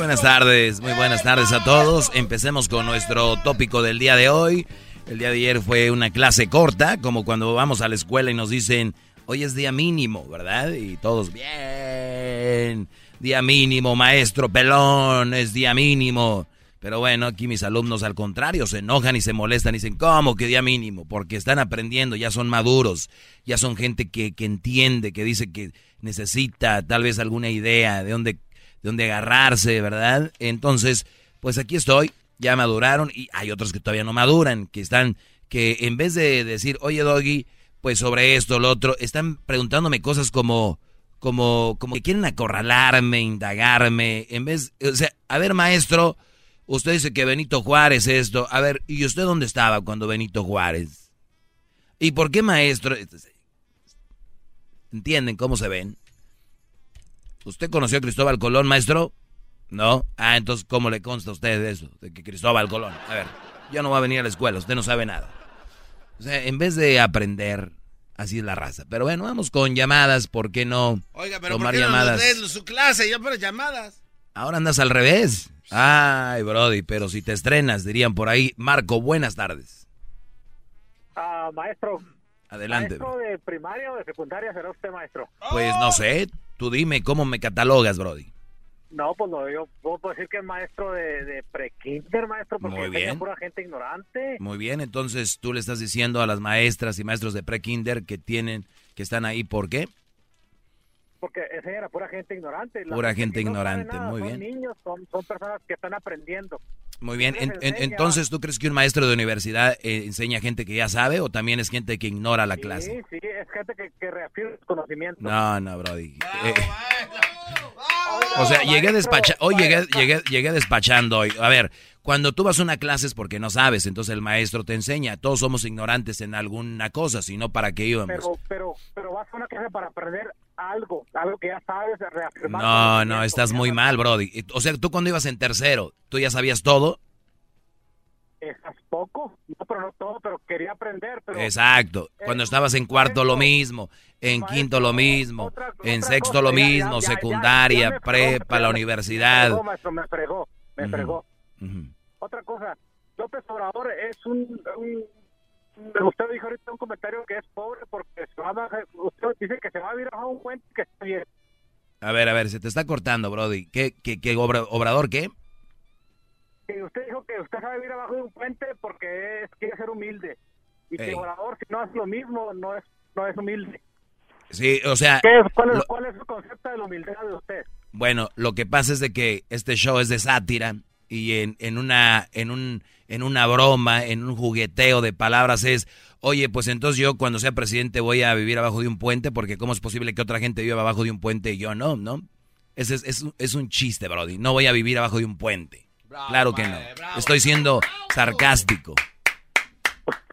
buenas tardes, muy buenas tardes a todos. Empecemos con nuestro tópico del día de hoy. El día de ayer fue una clase corta, como cuando vamos a la escuela y nos dicen, hoy es día mínimo, ¿verdad? Y todos, bien, día mínimo, maestro pelón, es día mínimo. Pero bueno, aquí mis alumnos al contrario se enojan y se molestan y dicen, ¿cómo que día mínimo? Porque están aprendiendo, ya son maduros, ya son gente que, que entiende, que dice que necesita tal vez alguna idea de dónde, de dónde agarrarse, ¿verdad? Entonces, pues aquí estoy, ya maduraron y hay otros que todavía no maduran, que están, que en vez de decir, oye Doggy, pues sobre esto, lo otro, están preguntándome cosas como, como, como que quieren acorralarme, indagarme, en vez, o sea, a ver maestro, usted dice que Benito Juárez esto, a ver, ¿y usted dónde estaba cuando Benito Juárez? ¿Y por qué maestro? ¿Entienden cómo se ven? ¿Usted conoció a Cristóbal Colón, maestro? ¿No? Ah, entonces, ¿cómo le consta a usted de eso? De que Cristóbal Colón. A ver, yo no voy a venir a la escuela, usted no sabe nada. O sea, en vez de aprender, así es la raza. Pero bueno, vamos con llamadas, ¿por qué no Oiga, pero tomar ¿por qué llamadas? no su clase? Yo por llamadas. Ahora andas al revés. Ay, Brody, pero si te estrenas, dirían por ahí. Marco, buenas tardes. Ah, maestro. Adelante. ¿Maestro de primaria o de secundaria será usted, maestro? Pues no sé, tú dime cómo me catalogas, Brody. No, pues no, yo puedo decir que es maestro de, de pre-kinder, maestro, porque Muy bien. pura gente ignorante. Muy bien, entonces tú le estás diciendo a las maestras y maestros de pre-kinder que tienen, que están ahí, ¿por qué? Porque enseñan a pura gente ignorante. La Pura gente no ignorante, nada muy son bien. niños, son, son personas que están aprendiendo. Muy bien, en- entonces ¿tú crees que un maestro de universidad eh, enseña a gente que ya sabe o también es gente que ignora la clase? Sí, sí, es gente que, que reafirma sus conocimientos. No, no, Brody. Eh, o sea, llegué despacha hoy llegué, llegué, llegué despachando hoy. A ver, cuando tú vas a una clase es porque no sabes, entonces el maestro te enseña. Todos somos ignorantes en alguna cosa, si no, ¿para qué íbamos? Pero, pero, pero vas a una clase para aprender algo, algo que ya sabes, reafirmar. No, no, estás muy mal, Brody. O sea, tú cuando ibas en tercero, ¿tú ya sabías todo? Estás poco, no, pero no todo, pero quería aprender. Pero Exacto. Cuando estabas en cuarto lo mismo, en quinto lo mismo, en sexto lo mismo, secundaria, prepa, la Me universidad. fregó, maestro, me fregó, me fregó. Otra cosa, López Obrador es un, un- Usted dijo ahorita un comentario que es pobre porque se va a bajar- usted dice que se va a vivir bajo un puente que está bien. A ver, a ver, se te está cortando, Brody. ¿Qué, qué, qué obra- obrador qué? Que usted dijo que usted sabe vivir abajo de un puente porque es, quiere ser humilde. Y que Ey. Obrador, si no hace lo mismo, no es, no es humilde. Sí, o sea, ¿Qué es, cuál, es, lo- ¿Cuál es su concepto de la humildad de usted? bueno, lo que pasa es de que este show es de sátira y en, en una en un en una broma, en un jugueteo de palabras es, oye, pues entonces yo cuando sea presidente voy a vivir abajo de un puente porque cómo es posible que otra gente viva abajo de un puente y yo no, ¿no? Ese es, es, un- es un chiste, Brody. No voy a vivir abajo de un puente. claro que no. Estoy siendo sarcástico.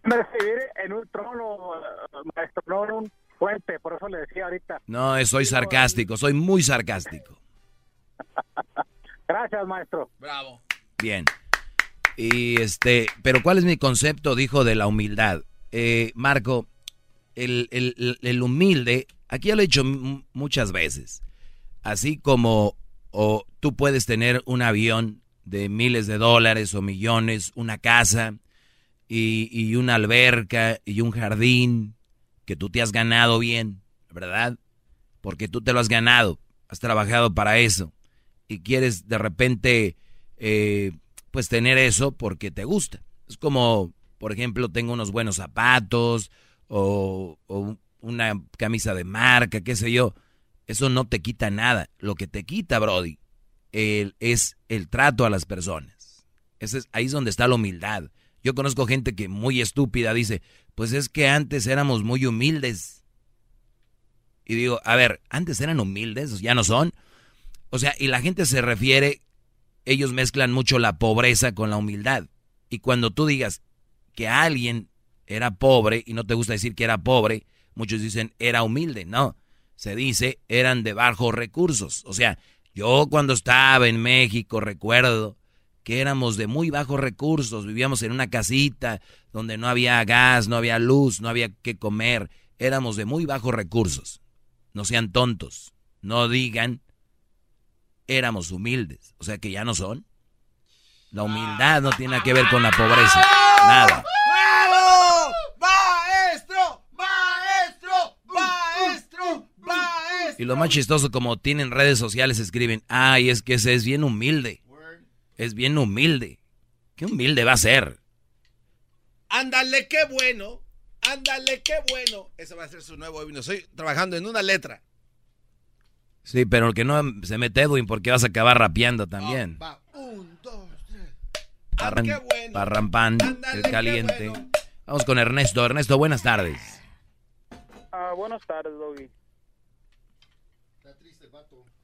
Me vivir en un trono, eh, maestro, no en un puente, por eso le decía ahorita. No, soy sarcástico, soy muy sarcástico. Gracias, maestro. Bravo. Bien. Y este, pero ¿cuál es mi concepto, dijo, de la humildad? Eh, Marco, el, el- el- humilde, aquí ya lo he dicho muchas veces, así como o tú puedes tener un avión de miles de dólares o millones, una casa y, y una alberca y un jardín que tú te has ganado bien, ¿verdad? Porque tú te lo has ganado, has trabajado para eso y quieres de repente eh, pues tener eso porque te gusta. Es como, por ejemplo, tengo unos buenos zapatos o, una camisa de marca, qué sé yo. Eso no te quita nada. Lo que te quita, Brody, es el trato a las personas. Ese es, ahí es donde está la humildad. Yo conozco gente que muy estúpida dice, pues es que antes éramos muy humildes. Y digo, a ver, antes eran humildes, ya no son. O sea, y la gente se refiere, ellos mezclan mucho la pobreza con la humildad. Y cuando tú digas que alguien era pobre, y no te gusta decir que era pobre, muchos dicen era humilde. No, se dice eran de bajos recursos. O sea, yo cuando estaba en México recuerdo que éramos de muy bajos recursos, vivíamos en una casita donde no había gas, no había luz, no había que comer, éramos de muy bajos recursos. No sean tontos, no digan éramos humildes, o sea que ya no son. La humildad no tiene que ver con la pobreza, nada. ¡Bravo! ¡Maestro! ¡Maestro! ¡Maestro! ¡Maestro! Y lo más chistoso, como tienen redes sociales, escriben, ay, es que ese es bien humilde. Es bien humilde. ¿Qué humilde va a ser? Ándale, qué bueno. Ándale, qué bueno. Ese va a ser su nuevo himno. Estoy trabajando en una letra. Sí, pero que no se mete Edwin porque vas a acabar rapeando también. Va, un, dos, tres. Parran- qué bueno. Parrampán, Ándale, el caliente. bueno. Vamos con Ernesto. Ernesto, buenas tardes. Ah, buenas tardes, Doggy.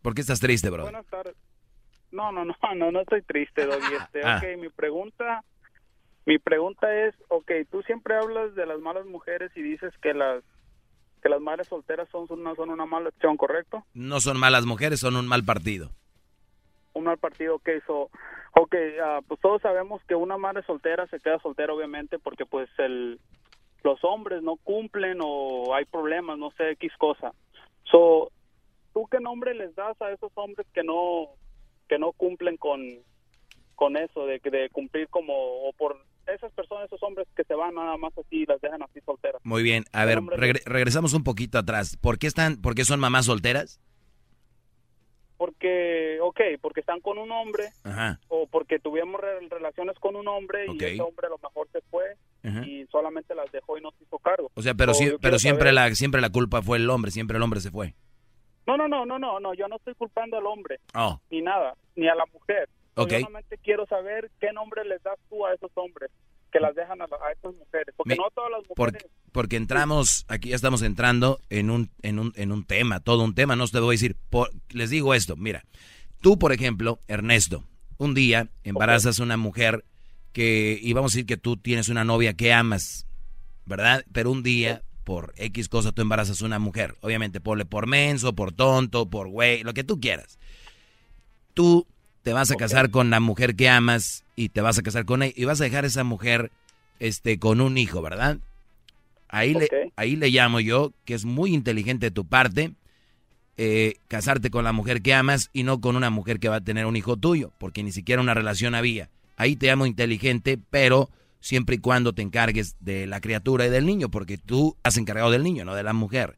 ¿Por qué estás triste, bro? Buenas tardes. No, no, no, no, no estoy triste, Doggy. Este, Ah. ok, mi pregunta, mi pregunta es, ok, tú siempre hablas de las malas mujeres y dices que las que las madres solteras son una, son una mala opción, ¿correcto? No son malas mujeres, son un mal partido. Un mal partido, ok, so, ok, ah, pues todos sabemos que una madre soltera se queda soltera, obviamente, porque pues el, los hombres no cumplen o hay problemas, no sé, X cosa. So, ¿tú qué nombre les das a esos hombres que no, que no cumplen con, con eso, de, de cumplir como, o por esas personas, esos hombres que se van nada más así y las dejan así solteras? Muy bien. A ver, regre- regresamos un poquito atrás. ¿Por qué están, por qué son mamás solteras? Porque, ok, porque están con un hombre Ajá. o porque tuvimos re- relaciones con un hombre y ese hombre a lo mejor se fue ajá. y solamente las dejó y no se hizo cargo. O sea, pero O pero siempre saber- la, siempre la culpa fue el hombre, siempre el hombre se fue. No, no, no, no, no, no, yo no estoy culpando al hombre, Oh, ni nada, ni a la mujer. Ok. Yo solamente quiero saber qué nombre les das tú a esos hombres que las dejan a, la- a esas mujeres, porque Mi- no todas las mujeres... porque entramos, aquí ya estamos entrando en un, en un, en un tema, todo un tema, no te voy a decir, por- les digo esto, mira, tú por ejemplo, Ernesto, un día embarazas a una mujer que, y vamos a decir que tú tienes una novia que amas, ¿verdad? Pero un día, por X cosa, tú embarazas a una mujer, obviamente, ponle por menso, por tonto, por güey, lo que tú quieras. Tú te vas a casar con la mujer que amas y te vas a casar con ella y vas a dejar a esa mujer este con un hijo, ¿verdad? Ahí, le, ahí le llamo yo que es muy inteligente de tu parte eh, casarte con la mujer que amas y no con una mujer que va a tener un hijo tuyo, porque ni siquiera una relación había. Ahí te llamo inteligente, pero siempre y cuando te encargues de la criatura y del niño, porque tú has encargado del niño, no de la mujer.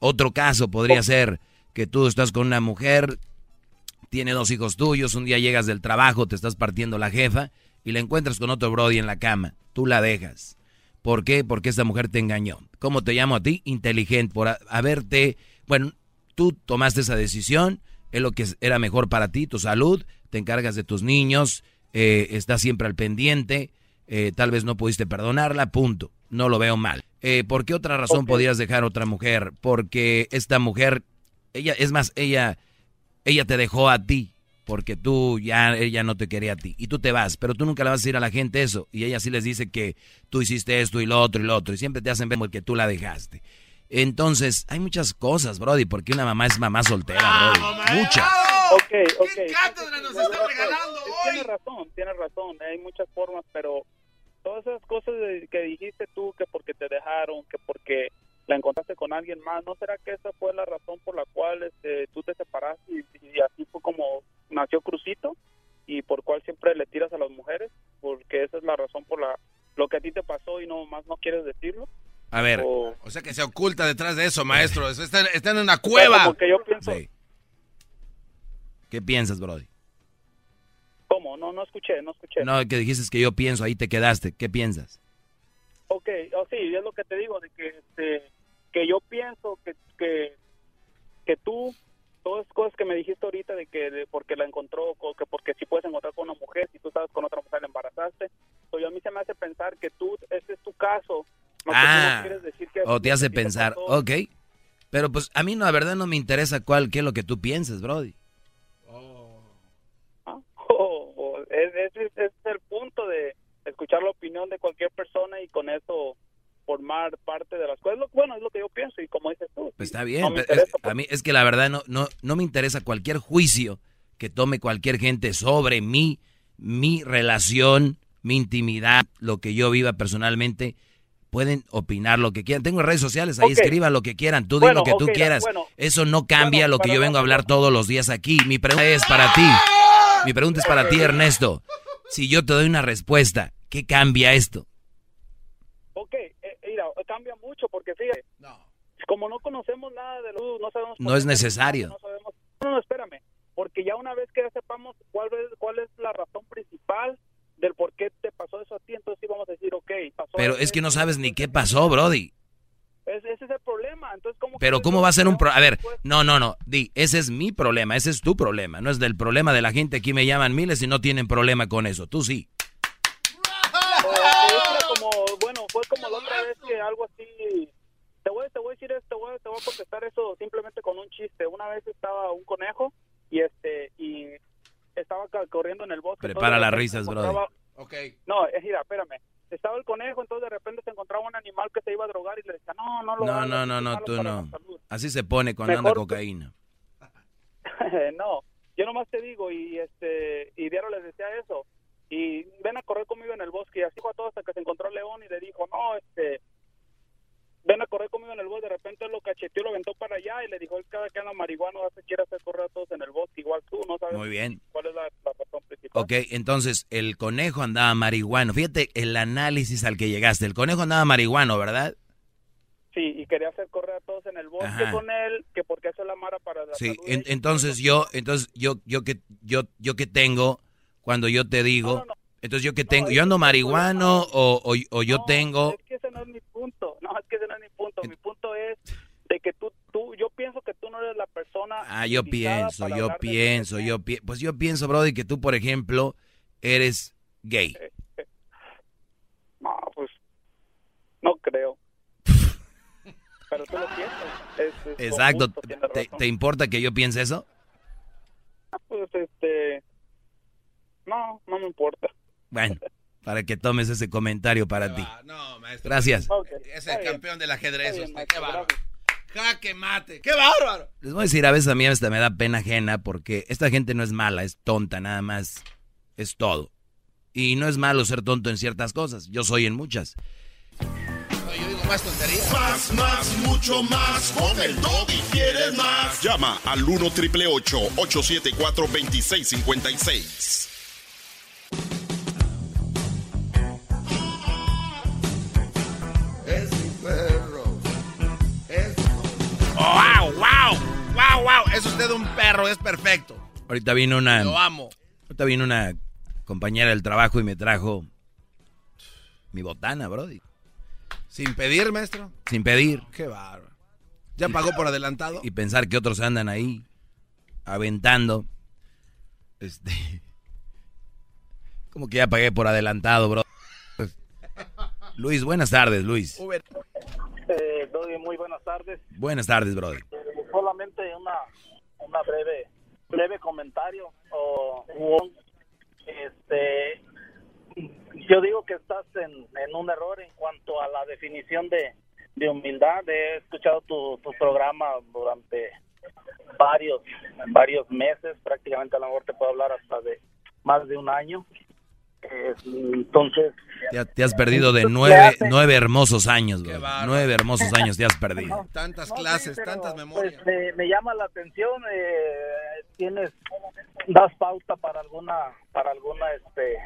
Otro caso podría ser que tú estás con una mujer, tiene dos hijos tuyos, un día llegas del trabajo, te estás partiendo la jefa y la encuentras con otro Brody en la cama. Tú la dejas. ¿Por qué? Porque esta mujer te engañó. ¿Cómo te llamo a ti? Inteligente, por ha- haberte... Bueno, tú tomaste esa decisión, es lo que era mejor para ti, tu salud, te encargas de tus niños, eh, estás siempre al pendiente, eh, tal vez no pudiste perdonarla, punto. No lo veo mal. Eh, ¿Por qué otra razón Ok. podrías dejar a otra mujer? Porque esta mujer, ella, es más, ella, ella te dejó a ti, porque tú ya, ella no te quería a ti, y tú te vas, pero tú nunca le vas a decir a la gente eso, y ella sí les dice que tú hiciste esto y lo otro y lo otro, y siempre te hacen ver como que tú la dejaste. Entonces, hay muchas cosas, Brody, porque una mamá es mamá soltera, Brody. Muchas. Ok, ok. ¿Qué cátedra nos está regalando Tiene hoy? razón, tiene razón. Hay muchas formas, pero todas esas cosas de- que dijiste tú, que porque te dejaron, que porque la encontraste con alguien más, ¿no será que esa fue la razón por la cual este, tú te separaste y, y así fue como nació Crucito y por cual siempre le tiras a las mujeres? Porque esa es la razón por la lo que a ti te pasó y no más no quieres decirlo. A ver, O, O sea que se oculta detrás de eso, maestro. Eso Está, está en una cueva. porque yo pienso, sí. ¿Qué piensas, Brody? ¿cómo? No, no escuché, no escuché. No, que dijiste que yo pienso, ahí te quedaste. ¿Qué piensas? Ok, oh, sí, es lo que te digo, de que, este, que yo pienso que, que, que tú, todas las cosas que me dijiste ahorita de que de porque la encontró, que porque si puedes encontrar con una mujer, si tú estabas con otra mujer la embarazaste, yo a mí se me hace pensar que tú, ese es tu caso. no que tú no Ah, quieres decir que o te hace pensar, pasó. ok. Pero pues a mí no, la verdad no me interesa cuál, qué es lo que tú pienses, Brody. Ah, oh, oh, es- ese es, ese es el punto de escuchar es lo que yo pienso y como dices tú. Pues está bien, a mí es que la verdad no, no, no me interesa cualquier juicio que tome cualquier gente sobre mí, mi relación, mi intimidad, lo que yo viva personalmente. Pueden opinar lo que quieran. Tengo redes sociales, ahí escriban lo que quieran. Tú di lo que tú quieras. Eso no cambia lo que yo vengo a hablar todos los días aquí. Mi pregunta es para ti. Mi pregunta es para ti, Ernesto. Si yo te doy una respuesta, ¿qué cambia esto? Ok, cambia mucho porque fíjate, no. como no conocemos nada de luz, no sabemos... No es necesario. No, sabemos, no, no, espérame, porque ya una vez que ya sepamos cuál es, cuál es la razón principal del por qué te pasó eso a ti, entonces sí vamos a decir, ok, pasó... Pero es que no sabes ni qué pasó, Brody. ese es el problema, entonces ¿cómo... Pero ¿cómo va a ser un problema? A ver, no, no, no, di, ese es mi problema, ese es tu problema, no es del problema de la gente, aquí me llaman miles y no tienen problema con eso, tú sí. como, bueno, fue como la otra vez que algo así... Te voy, te voy a decir esto, te voy, te voy a contestar eso simplemente con un chiste. Una vez estaba un conejo y este y estaba corriendo en el bosque. Prepara las risas, bro. Okay. No, es mira, espérame. Estaba el conejo, entonces de repente se encontraba un animal que se iba a drogar y le decía, no, no lo No, no, no, no, tú no. Así se pone cuando anda cocaína. no, yo nomás te digo y este y Diario les decía eso y ven a correr conmigo en el bosque y así fue a todo hasta que se encontró León y le dijo, no, este ven a correr conmigo en el bosque, de repente lo cacheteó, lo aventó para allá y le dijo, cada que anda marihuano hace quiere hacer correr a todos en el bosque, igual tú, ¿no sabes? Muy bien. ¿Cuál es la, razón principal? Ok, entonces el conejo andaba marihuano. Fíjate el análisis al que llegaste. El conejo andaba marihuano, ¿verdad? Sí, y quería hacer correr a todos en el bosque con él, que porque eso es la mara para la Sí, entonces yo, entonces yo, yo que, yo, yo que tengo, cuando yo te digo, entonces yo que tengo, yo ando marihuano o, o, o, yo tengo no es mi punto. Es que ese no es mi punto. Mi punto es de que tú, tú, yo pienso que tú no eres la persona. Ah, yo pienso, yo pienso, yo pienso. Pues yo pienso, Brody, que tú, por ejemplo, eres gay. Eh, eh. No, pues no creo. Pero tú lo piensas. Exacto. ¿Te, importa que yo piense eso? Ah, pues este. No, no me importa. Bueno. para que tomes ese comentario para ti. No, maestro. Gracias. Es el campeón del ajedrez. qué bárbaro. Jaque mate. ¡Qué bárbaro! Les voy a decir, a veces a mí hasta me da pena ajena porque esta gente no es mala, es tonta nada más. Es todo. Y no es malo ser tonto en ciertas cosas. Yo soy en muchas. yo digo más tonterías. Más, más, mucho más. Con el y quieres más. Llama al 1 874 2656 Es usted un perro, es perfecto. Ahorita vino una. Lo amo. Ahorita vino una compañera del trabajo y me trajo mi botana, Brody. ¿Sin pedir, maestro? Sin pedir. Qué bárbaro. ¿Ya pagó por adelantado? Y pensar que otros andan ahí aventando. Este. Como que ya pagué por adelantado, bro. Luis, buenas tardes, Luis. Eh, muy buenas tardes. Buenas tardes, brother. solamente una, una breve breve comentario o este yo digo que estás en, en, un error en cuanto a la definición de, de humildad. He escuchado tu, tu programa durante varios varios meses, prácticamente a lo mejor te puedo hablar hasta de más de un año entonces... Te, has perdido de nueve, nueve hermosos años, Nueve hermosos años te has perdido. Tantas clases, tantas pues, memorias. me, llama la atención, eh, tienes, das pauta para alguna, para alguna, este,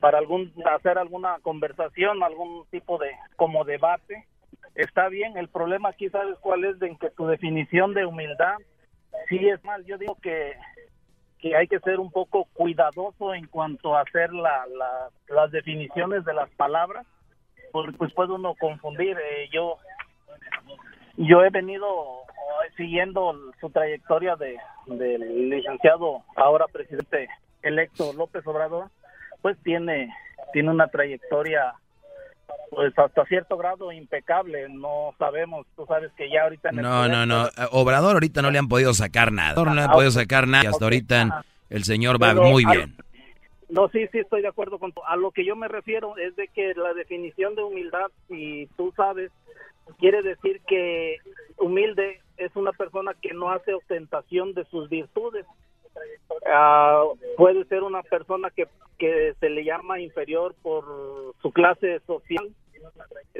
para algún, hacer alguna conversación, algún tipo de, como debate. Está bien, el problema aquí, ¿sabes cuál es? De en que tu definición de humildad sí es mal. Yo digo que que hay que ser un poco cuidadoso en cuanto a hacer la, las definiciones de las palabras, porque pues puede uno confundir. Eh, yo yo he venido eh, siguiendo su trayectoria de del licenciado ahora presidente electo López Obrador, pues tiene tiene una trayectoria pues hasta cierto grado impecable, no sabemos, tú sabes que ya ahorita... En no, no, no, Obrador ahorita no le han podido sacar nada, no le han podido sacar nada y hasta ahorita el señor va muy bien. No, sí, sí, estoy de acuerdo con A lo que yo me refiero es de que la definición de humildad, si tú sabes, quiere decir que humilde es una persona que no hace ostentación de sus virtudes. Ah, puede ser una persona que, que se le llama inferior por su clase social,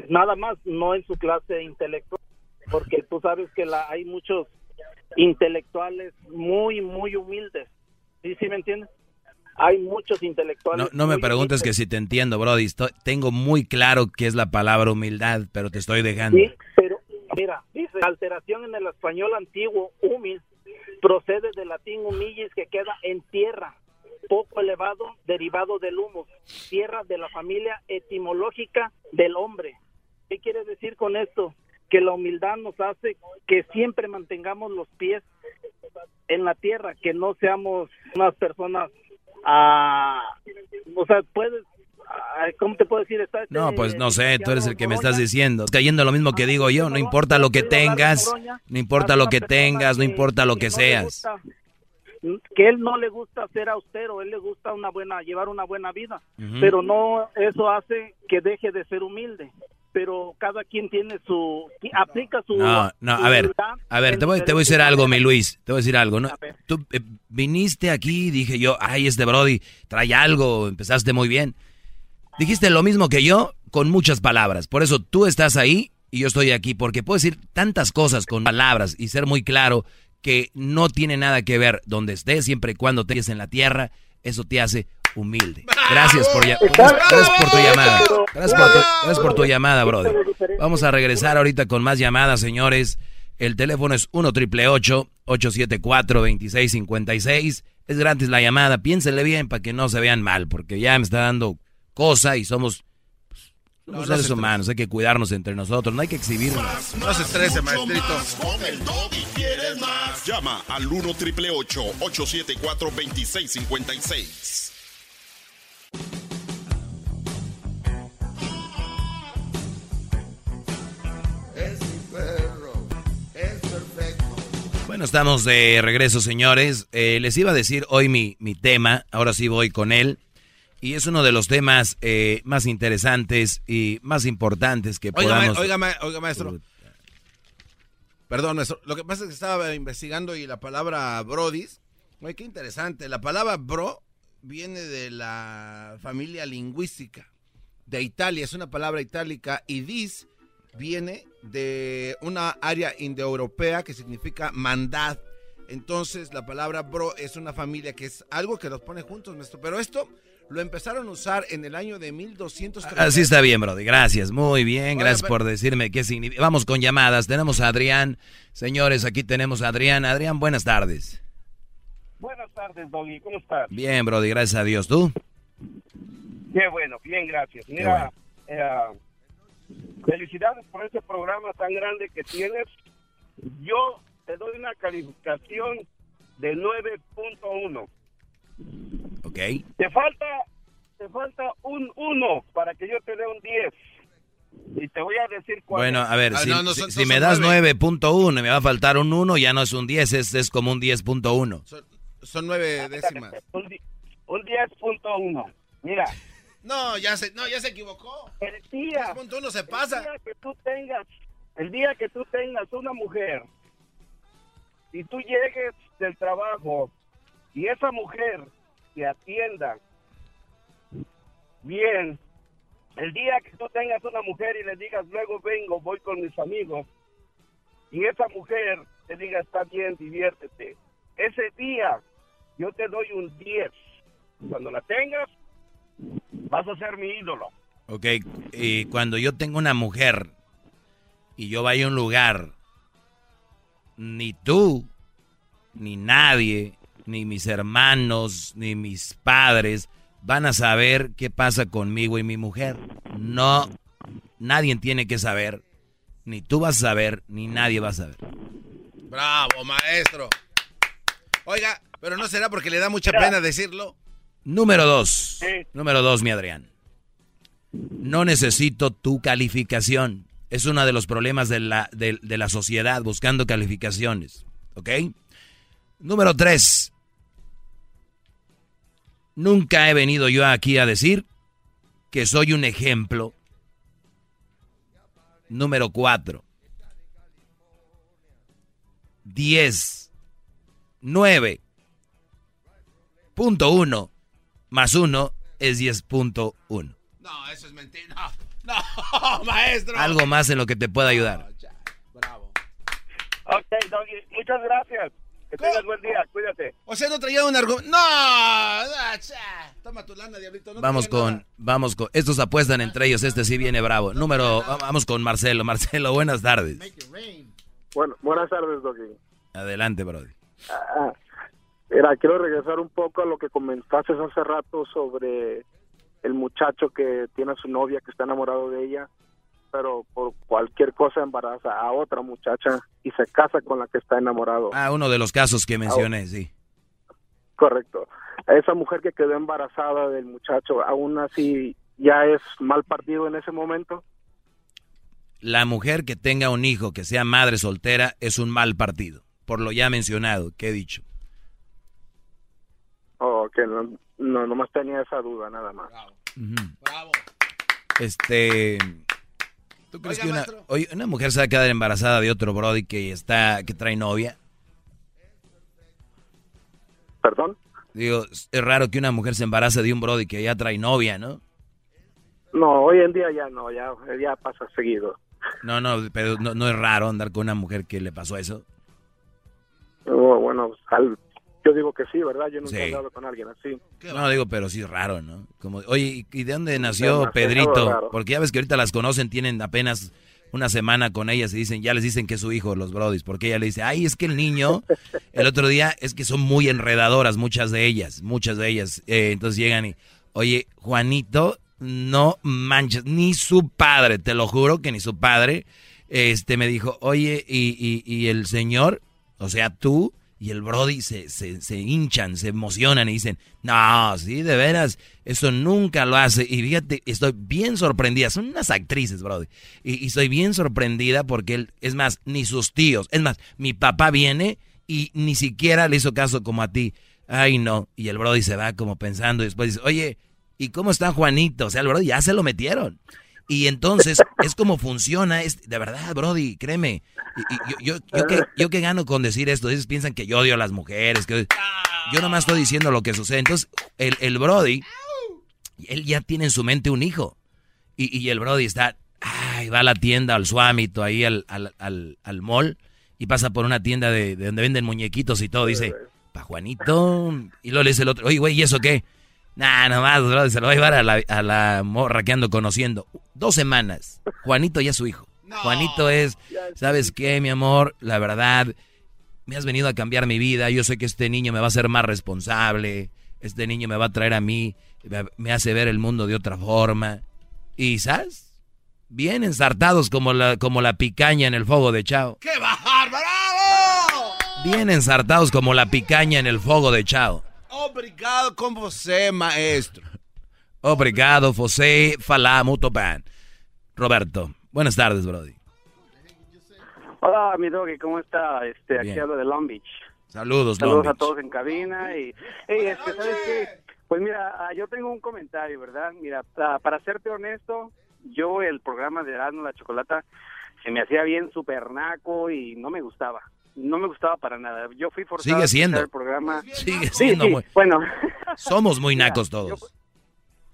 nada más, no en su clase intelectual, porque tú sabes que la, hay muchos intelectuales muy, muy humildes. ¿Sí, sí me entiendes? Hay muchos intelectuales. No, me preguntes que si te entiendo, Brody. tengo muy claro qué es la palabra humildad, pero te estoy dejando. Sí, pero mira, dice alteración en el español antiguo, humil, procede del latín humillis que queda en tierra, poco elevado, derivado del humus, tierra de la familia etimológica del hombre. ¿Qué quiere decir con esto? Que la humildad nos hace que siempre mantengamos los pies en la tierra, que no seamos unas personas, ah, o sea, puedes ¿Cómo te puedo decir? no, pues no sé, tú eres el que me estás diciendo. Cayendo lo mismo que digo yo, no importa lo que tengas, no importa lo que tengas, no importa lo que seas. Que él no le gusta ser austero, él le gusta una buena, llevar una buena vida, pero no, eso hace que deje de ser humilde pero cada quien tiene su aplica su no no a ver a ver te voy, te voy a decir algo mi Luis te voy a decir algo no tú eh, viniste aquí dije yo ay este Brody trae algo empezaste muy bien dijiste lo mismo que yo con muchas palabras por eso tú estás ahí y yo estoy aquí porque puedo decir tantas cosas con palabras y ser muy claro que no tiene nada que ver donde estés siempre y cuando estés en la tierra eso te hace humilde. Gracias por, gracias, por tu llamada. Gracias por tu, llamada, brother. Vamos a regresar ahorita con más llamadas, señores. El teléfono es 1 triple 874 2656. Es gratis la llamada. Piénsenle bien para que no se vean mal, porque ya me está dando cosa y somos los seres humanos. Hay que cuidarnos entre nosotros, no hay que exhibirnos. No se estrese, maestrito. Llama al 1 triple 874 2656. Bueno, estamos de regreso, señores. Eh, les iba a decir hoy mi, mi, tema, ahora sí voy con él. Y es uno de los temas eh, más interesantes y más importantes que podamos... oiga, oiga, maestro. Perdón, maestro. Lo que pasa es que estaba investigando y la palabra brodis... Oye, qué interesante. La palabra bro viene de la familia lingüística de Italia, es una palabra itálica, y dis viene de una área indoeuropea que significa mandad. Entonces la palabra bro es una familia que es algo que los pone juntos, maestro. Pero esto lo empezaron a usar en el año de 1230. Así está bien, Brody. Gracias. Muy bien. Gracias por decirme qué significa. Vamos con llamadas. Tenemos a Adrián. Señores, aquí tenemos a Adrián. Adrián, buenas tardes. Buenas tardes, Doggy. ¿Cómo estás? Bien, Brody, gracias a Dios. ¿Tú? Qué bueno, bien, gracias. Mira, eh, felicidades por este programa tan grande que tienes. Yo te doy una calificación de 9.1. Ok. Te falta, te falta un 1 para que yo te dé un 10. Y te voy a decir cuál Bueno, a ver, ah, si, me das 9.1 y me va a faltar un 1, ya no es un 10, es, es como un 10.1. Son nueve décimas. Un, 10.1. Mira. No, ya se, no, ya se equivocó. El día, se pasa. El día que tú tengas, el día que tú tengas una mujer y tú llegues del trabajo y esa mujer te atienda bien, el día que tú tengas una mujer y le digas luego vengo, voy con mis amigos y esa mujer te diga está bien, diviértete. Ese día yo te doy un 10. Cuando la tengas, vas a ser mi ídolo. Ok, y cuando yo tengo una mujer y yo vaya a un lugar, ni tú, ni nadie, ni mis hermanos, ni mis padres van a saber qué pasa conmigo y mi mujer. No, nadie tiene que saber. Ni tú vas a saber, ni nadie va a saber. Bravo, maestro. Oiga, pero no será porque le da mucha pena decirlo. Número dos. Número dos, mi Adrián. No necesito tu calificación. Es uno de los problemas de la, de, la sociedad buscando calificaciones. ¿Ok? Número tres. Nunca he venido yo aquí a decir que soy un ejemplo. Número 4. 10. 9. Punto 1 más 1 es 10.1. No, eso es mentira. No, no, maestro. Algo más en lo que te pueda ayudar. Bravo. Ok, Doggy, muchas gracias. Que tengas buen día, cuídate. O sea, no traía un argumento. No, ah, toma tu lana, diablito. no Vamos con, nada. vamos con, estos apuestan entre ellos, este sí viene bravo. Número, vamos con Marcelo. Marcelo, buenas tardes. Bueno, buenas tardes, Doggy. Adelante, Brody. Ah, mira, quiero regresar un poco a lo que comentaste hace rato sobre el muchacho que tiene a su novia, que está enamorado de ella, pero por cualquier cosa embaraza a otra muchacha y se casa con la que está enamorado. Ah, uno de los casos que mencioné, sí. Correcto. A esa mujer que quedó embarazada del muchacho, aún así ya es mal partido en ese momento. La mujer que tenga un hijo que sea madre soltera es un mal partido, por lo ya mencionado, que he dicho. O que no, no, nomás tenía esa duda, nada más. Bravo. Este, ¿tú crees Oiga, que una, oye, una mujer se va a quedar embarazada de otro Brody que está, que trae novia? ¿Perdón? Digo, es raro que una mujer se embarace de un Brody que ya trae novia, ¿no? No, hoy en día ya no, ya, ya pasa seguido. No, no, pero no, no es raro andar con una mujer que le pasó eso. Oh, bueno, al- yo digo que sí, ¿verdad? Yo nunca Sí. he hablado con alguien así. No, digo, pero sí raro, ¿no? Como, oye, ¿y de dónde nació Pedrito? raro. Porque ya ves que ahorita las conocen, tienen apenas una semana con ellas y dicen, ya les dicen que es su hijo, los brodis, porque ella le dice, ay, es que el niño, el otro día, es que son muy enredadoras, muchas de ellas, muchas de ellas. Eh, entonces llegan y, oye, Juanito, no manches, ni su padre, te lo juro que ni su padre, este, me dijo, oye, y, y, y el señor, o sea, tú y el Brody se, se, se hinchan, se emocionan y dicen, no, sí, de veras, eso nunca lo hace. Y fíjate, estoy bien sorprendida, son unas actrices, Brody. Y, y estoy bien sorprendida porque él, es más, ni sus tíos, es más, mi papá viene y ni siquiera le hizo caso como a ti. Ay, no. Y el Brody se va como pensando y después dice, oye, ¿y cómo está Juanito? O sea, el Brody ya se lo metieron. Y entonces es como funciona, es de verdad, Brody, créeme. Y, yo, yo, yo, que, yo que gano con decir esto, ellos piensan que yo odio a las mujeres, que yo nomás estoy diciendo lo que sucede. Entonces, el, el Brody, él ya tiene en su mente un hijo. Y, y el Brody está, ay, va a la tienda, al Suamito, ahí al, al, al, al mall, y pasa por una tienda de, de donde venden muñequitos y todo, dice, pa' Juanito. Y luego le dice el otro, oye, güey, ¿y eso qué? Nah, nomás, Brody, se lo va a llevar a la, a la morra que ando conociendo. Dos semanas. Juanito ya es su hijo. Juanito es, ¿sabes qué, mi amor? La verdad, me has venido a cambiar mi vida. Yo sé que este niño me va a hacer más responsable. Este niño me va a traer a mí, me- hace ver el mundo de otra forma. Y, ¿sabes? Bien ensartados como la, como la picaña en el fuego de Chao. ¡Qué bárbaro! Bien ensartados como la picaña en el fuego de Chao. Obrigado con você, maestro. Obrigado, José Falá, muito bem. Roberto, buenas tardes, Brody. Hola, mi doggy, ¿cómo está? Este, aquí Bien. hablo de Long Beach. Saludos, Saludos Long a Beach. todos en cabina y, hey, este, ¿sabes qué? Pues mira, ah, yo tengo un comentario, ¿verdad? Mira, ah, para serte honesto, yo el programa de Erasmo la Chocolata se me hacía bien super naco y no me gustaba. No me gustaba para nada. Yo fui forzado Sigue a escuchar siendo. el programa. Sigue siendo sí, muy... bueno. Somos muy nacos todos.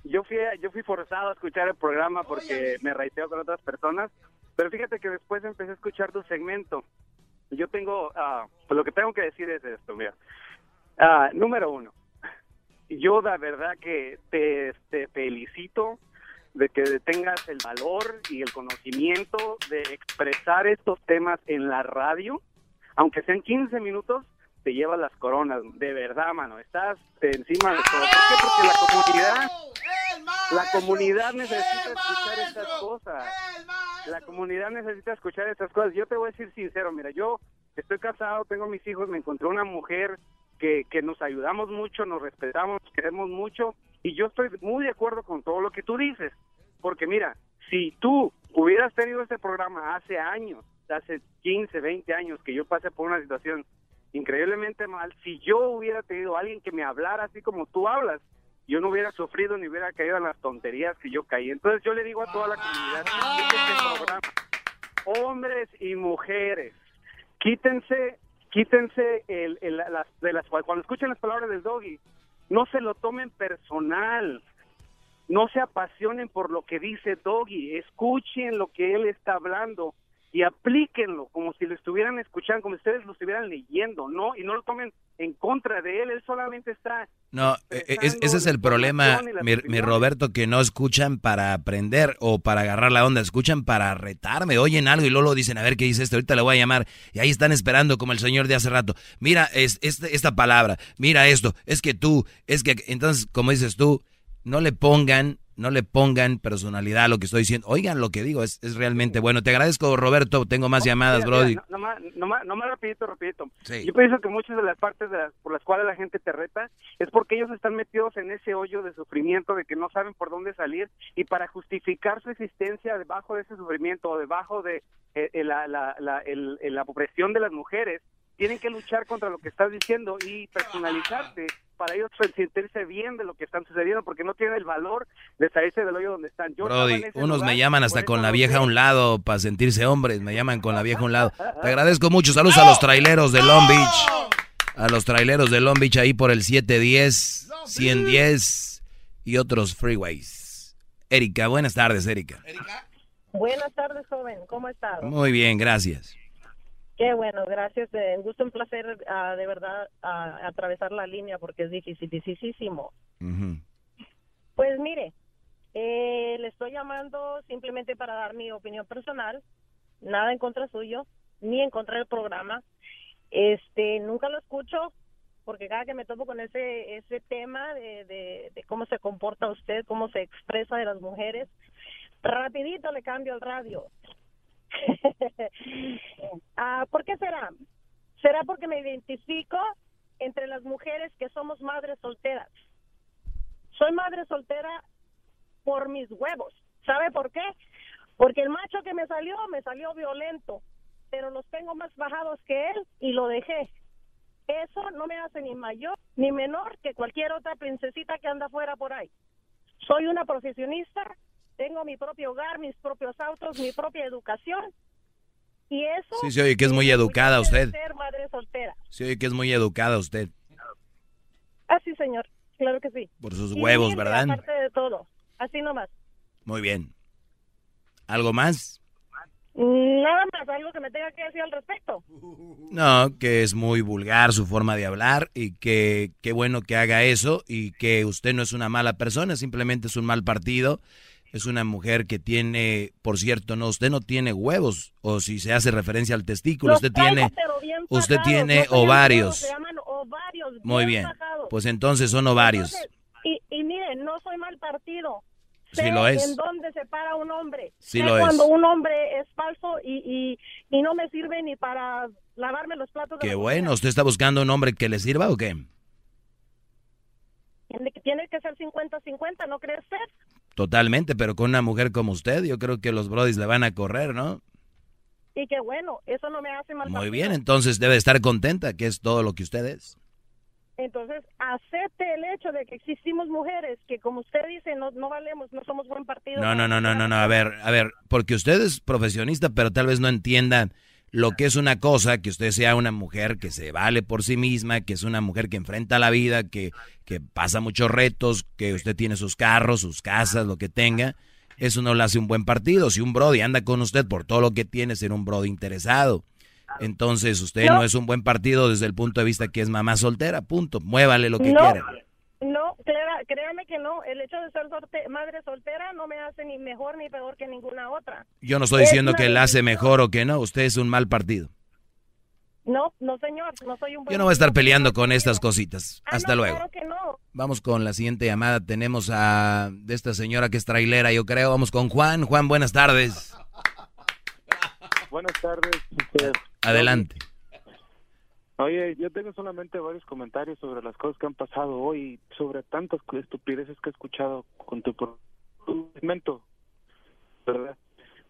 yo fui yo fui forzado a escuchar el programa porque me raiteo con otras personas pero fíjate que después empecé a escuchar tu segmento yo tengo ah, pues lo que tengo que decir es esto mira Ah, número uno yo la verdad que te, te felicito de que tengas el valor y el conocimiento de expresar estos temas en la radio aunque sean 15 minutos te llevas las coronas de verdad mano estás encima de todo ¿por qué? porque la comunidad la comunidad necesita escuchar estas cosas. La comunidad necesita escuchar estas cosas. Yo te voy a decir sincero, mira, yo estoy casado, tengo mis hijos, me encontré una mujer que, que nos ayudamos mucho, nos respetamos, nos queremos mucho y yo estoy muy de acuerdo con todo lo que tú dices. Porque mira, si tú hubieras tenido este programa hace años, hace 15, 20 años que yo pasé por una situación increíblemente mal, si yo hubiera tenido alguien que me hablara así como tú hablas, yo no hubiera sufrido ni hubiera caído en las tonterías que yo caí. Entonces yo le digo a toda la comunidad, hombres y mujeres, quítense, quítense el, el- las, de las cuando escuchen las palabras del doggy, no se lo tomen personal, no se apasionen por lo que dice Doggy, escuchen lo que él está hablando y aplíquenlo como si lo estuvieran escuchando, como si ustedes lo estuvieran leyendo, ¿no? Y no lo tomen en contra de él, él solamente está... No, e- e- es- ese es el problema, mi, mi. Roberto, que no escuchan para aprender o para agarrar la onda, escuchan para retarme, oyen algo y luego lo dicen, a ver qué dice este, ahorita le voy a llamar. Y ahí están esperando como el señor de hace rato. Mira es, este- esta palabra, mira esto, es que tú, es que... Entonces, como dices tú, no le pongan, no le pongan personalidad a lo que estoy diciendo. Oigan lo que digo, es, es realmente bueno. Te agradezco, Roberto, tengo más llamadas, Mira, Brody. mira, no- nomás, nomás, nomás rapidito, rapidito. Sí. Yo pienso que muchas de las partes de las- por las cuales la gente te reta es porque ellos están metidos en ese hoyo de sufrimiento de que no saben por dónde salir y para justificar su existencia debajo de ese sufrimiento o debajo de eh, eh, la, la, la, el- la opresión de las mujeres, tienen que luchar contra lo que estás diciendo y personalizarse para ellos sentirse bien de lo que están sucediendo porque no tienen el valor de salirse del hoyo donde están. Yo Brody, unos lugar, me llaman hasta con la vieja a un lado para sentirse hombres, me llaman con la vieja a un lado. Te agradezco mucho, saludos a los traileros de Long Beach, a los traileros de Long Beach ahí por el 710, 110 y otros freeways. Erika, buenas tardes, Erika. Buenas tardes, joven. ¿Cómo está? Muy bien, gracias. Qué bueno, gracias. Un gusto, un placer, ah, de verdad, ah, atravesar la línea porque es difícil, dificilísimo. Pues mire, eh, le estoy llamando simplemente para dar mi opinión personal, nada en contra suyo, ni en contra del programa. Este, nunca lo escucho porque cada que me topo con ese ese tema de, de, de cómo se comporta usted, cómo se expresa de las mujeres, rapidito le cambio el radio. Ah, ¿Por qué será? ¿Será porque me identifico entre las mujeres que somos madres solteras? Soy madre soltera por mis huevos. ¿Sabe por qué? Porque el macho que me salió, me salió violento, pero los tengo más bajados que él y lo dejé. Eso no me hace ni mayor ni menor que cualquier otra princesita que anda fuera por ahí. Soy una profesionista, tengo mi propio hogar, mis propios autos, mi propia educación. Y eso... Sí, se oye que es muy educada usted. Ser madre soltera. Sí, oye que es muy educada usted, Ah, sí, señor. Claro que sí. por sus Y huevos, ¿verdad? Aparte de todo. Así nomás. Muy bien. ¿Algo más? Nada más, algo que me tenga que decir al respecto. No, que es muy vulgar su forma de hablar y que qué bueno que haga eso y que usted no es una mala persona, simplemente es un mal partido. Es una mujer que tiene, por cierto, no, usted no tiene huevos o si se hace referencia al testículo, Los usted tiene, bien usted tiene no ovarios. Se llaman ovarios. Muy bien. Pues entonces son ovarios. Entonces, y, y miren, no soy mal partido. Sí Sé lo es. en dónde se para un hombre. Sí Sé lo es. cuando un hombre es falso y, y, y no me sirve ni para lavarme los platos. Qué bueno, ¿usted está buscando un hombre que le sirva o qué? Tiene que ser 50-50, ¿no cree usted? Totalmente, pero con una mujer como usted, yo creo que los brodis le van a correr, ¿no? Y qué bueno, eso no me hace mal Muy bien, entonces debe estar contenta, que es todo lo que usted es. Entonces, acepte el hecho de que existimos mujeres que, como usted dice, no, no valemos, no somos buen partido. No, no, no, no, no, no, a ver, a ver, porque usted es profesionista, pero tal vez no entienda lo que es una cosa, que usted sea una mujer que se vale por sí misma, que es una mujer que enfrenta la vida, que, que pasa muchos retos, que usted tiene sus carros, sus casas, lo que tenga. Eso no le hace un buen partido. Si un brody anda con usted por todo lo que tiene, ser un brody interesado. Entonces usted no, No. es un buen partido desde el punto de vista que es mamá soltera, punto. Muévale lo que no, quiera. No, crea- créame que no. El hecho de ser sorte- madre soltera no me hace ni mejor ni peor que ninguna otra. Yo no estoy Es diciendo que la hace mejor o que no. Usted es un mal partido. No, no, señor, no soy un buen Yo no voy a estar peleando con estas cositas. Ah, Hasta no, luego. Claro que no. Vamos con la siguiente llamada. Tenemos a de esta señora que es trailera, yo creo. Vamos con Juan. Juan, buenas tardes. Buenas tardes. usted. Adelante. Oye, yo tengo solamente varios comentarios sobre las cosas que han pasado hoy, sobre tantas estupideces que he escuchado con tu segmento, ¿verdad?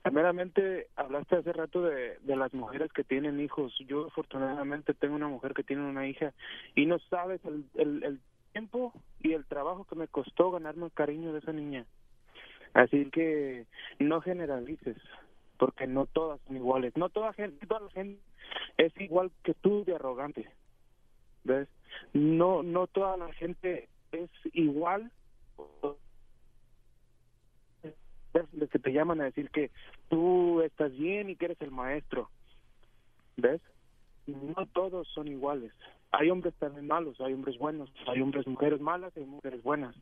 Primeramente, hablaste hace rato de, de las mujeres que tienen hijos. Yo afortunadamente tengo una mujer que tiene una hija y no sabes el, el, el tiempo y el trabajo que me costó ganarme el cariño de esa niña. Así que no generalices, porque no todas son iguales. No toda gente, toda la gente es igual que tú de arrogante. ¿Ves? No, no toda la gente es igual. Los que te llaman a decir que tú estás bien y que eres el maestro. ¿Ves? No todos son iguales. Hay hombres también malos, hay hombres buenos, hay hombres, mujeres malas y mujeres buenas.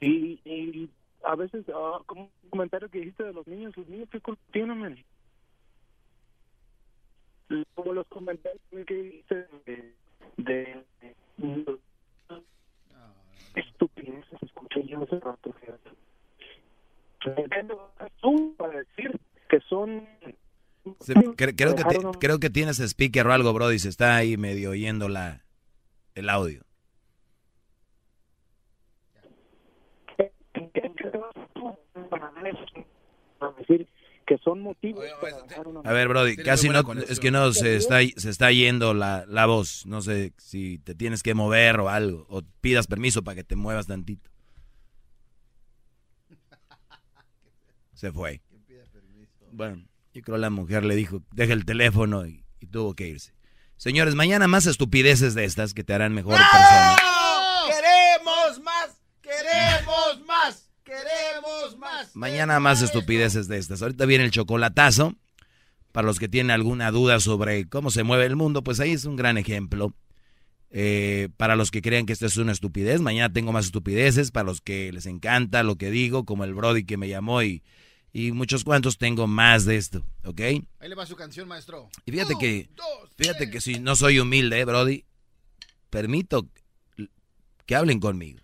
Y, y a veces, ah, como un comentario que dijiste de los niños, los niños, ¿qué culpa tienen? Como los comentarios que dijiste de, de, de estupideces, escuché yo hace rato, fíjate. Para decir que son Se- cre- creo, que te- creo que tienes speaker o algo, Brody. Se está ahí medio oyendo la, el audio. Decir que son motivos para dejar una A ver, Brody, casi no, conexión. es que no se está, se está yendo la, la voz. No sé si te tienes que mover o algo, o pidas permiso para que te muevas tantito. Se fue. Bueno, yo creo la mujer le dijo, deja el teléfono y, y tuvo que irse. Señores, mañana más estupideces de estas que te harán mejor persona. ¡Queremos más! ¡Queremos! ¡Queremos más! Mañana más estupideces de estas. Ahorita viene el chocolatazo. Para los que tienen alguna duda sobre cómo se mueve el mundo, pues ahí es un gran ejemplo. Eh, para los que crean que esto es una estupidez, mañana tengo más estupideces. Para los que les encanta lo que digo, como el Brody que me llamó y, y muchos cuantos, tengo más de esto, ¿ok? Ahí le va su canción, maestro. Y fíjate que, fíjate que si no soy humilde, eh, Brody, permito que hablen conmigo.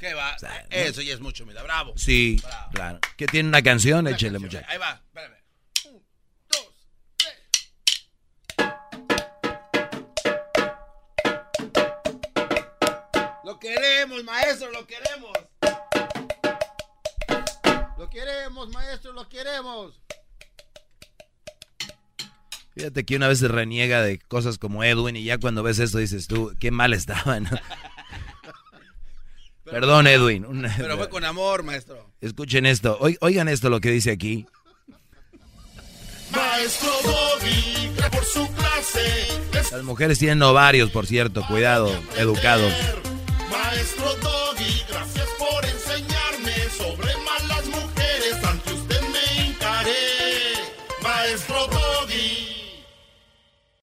¿Qué va? Eso ya es mucho, mira, bravo. Sí, Bravo. claro. ¿Que tiene una canción? Échale, muchacho. Ahí va, espérame. Lo queremos, maestro, lo queremos. Lo queremos, maestro, lo queremos. Fíjate que una vez se reniega de cosas como Edwin y ya cuando ves esto dices tú, qué mal estaba, ¿no? Perdón, Edwin. una- Pero fue con amor, maestro. Escuchen esto, oi- oigan esto lo que dice aquí. Maestro Doggy, por su clase Las mujeres tienen ovarios, por cierto, cuidado, educados.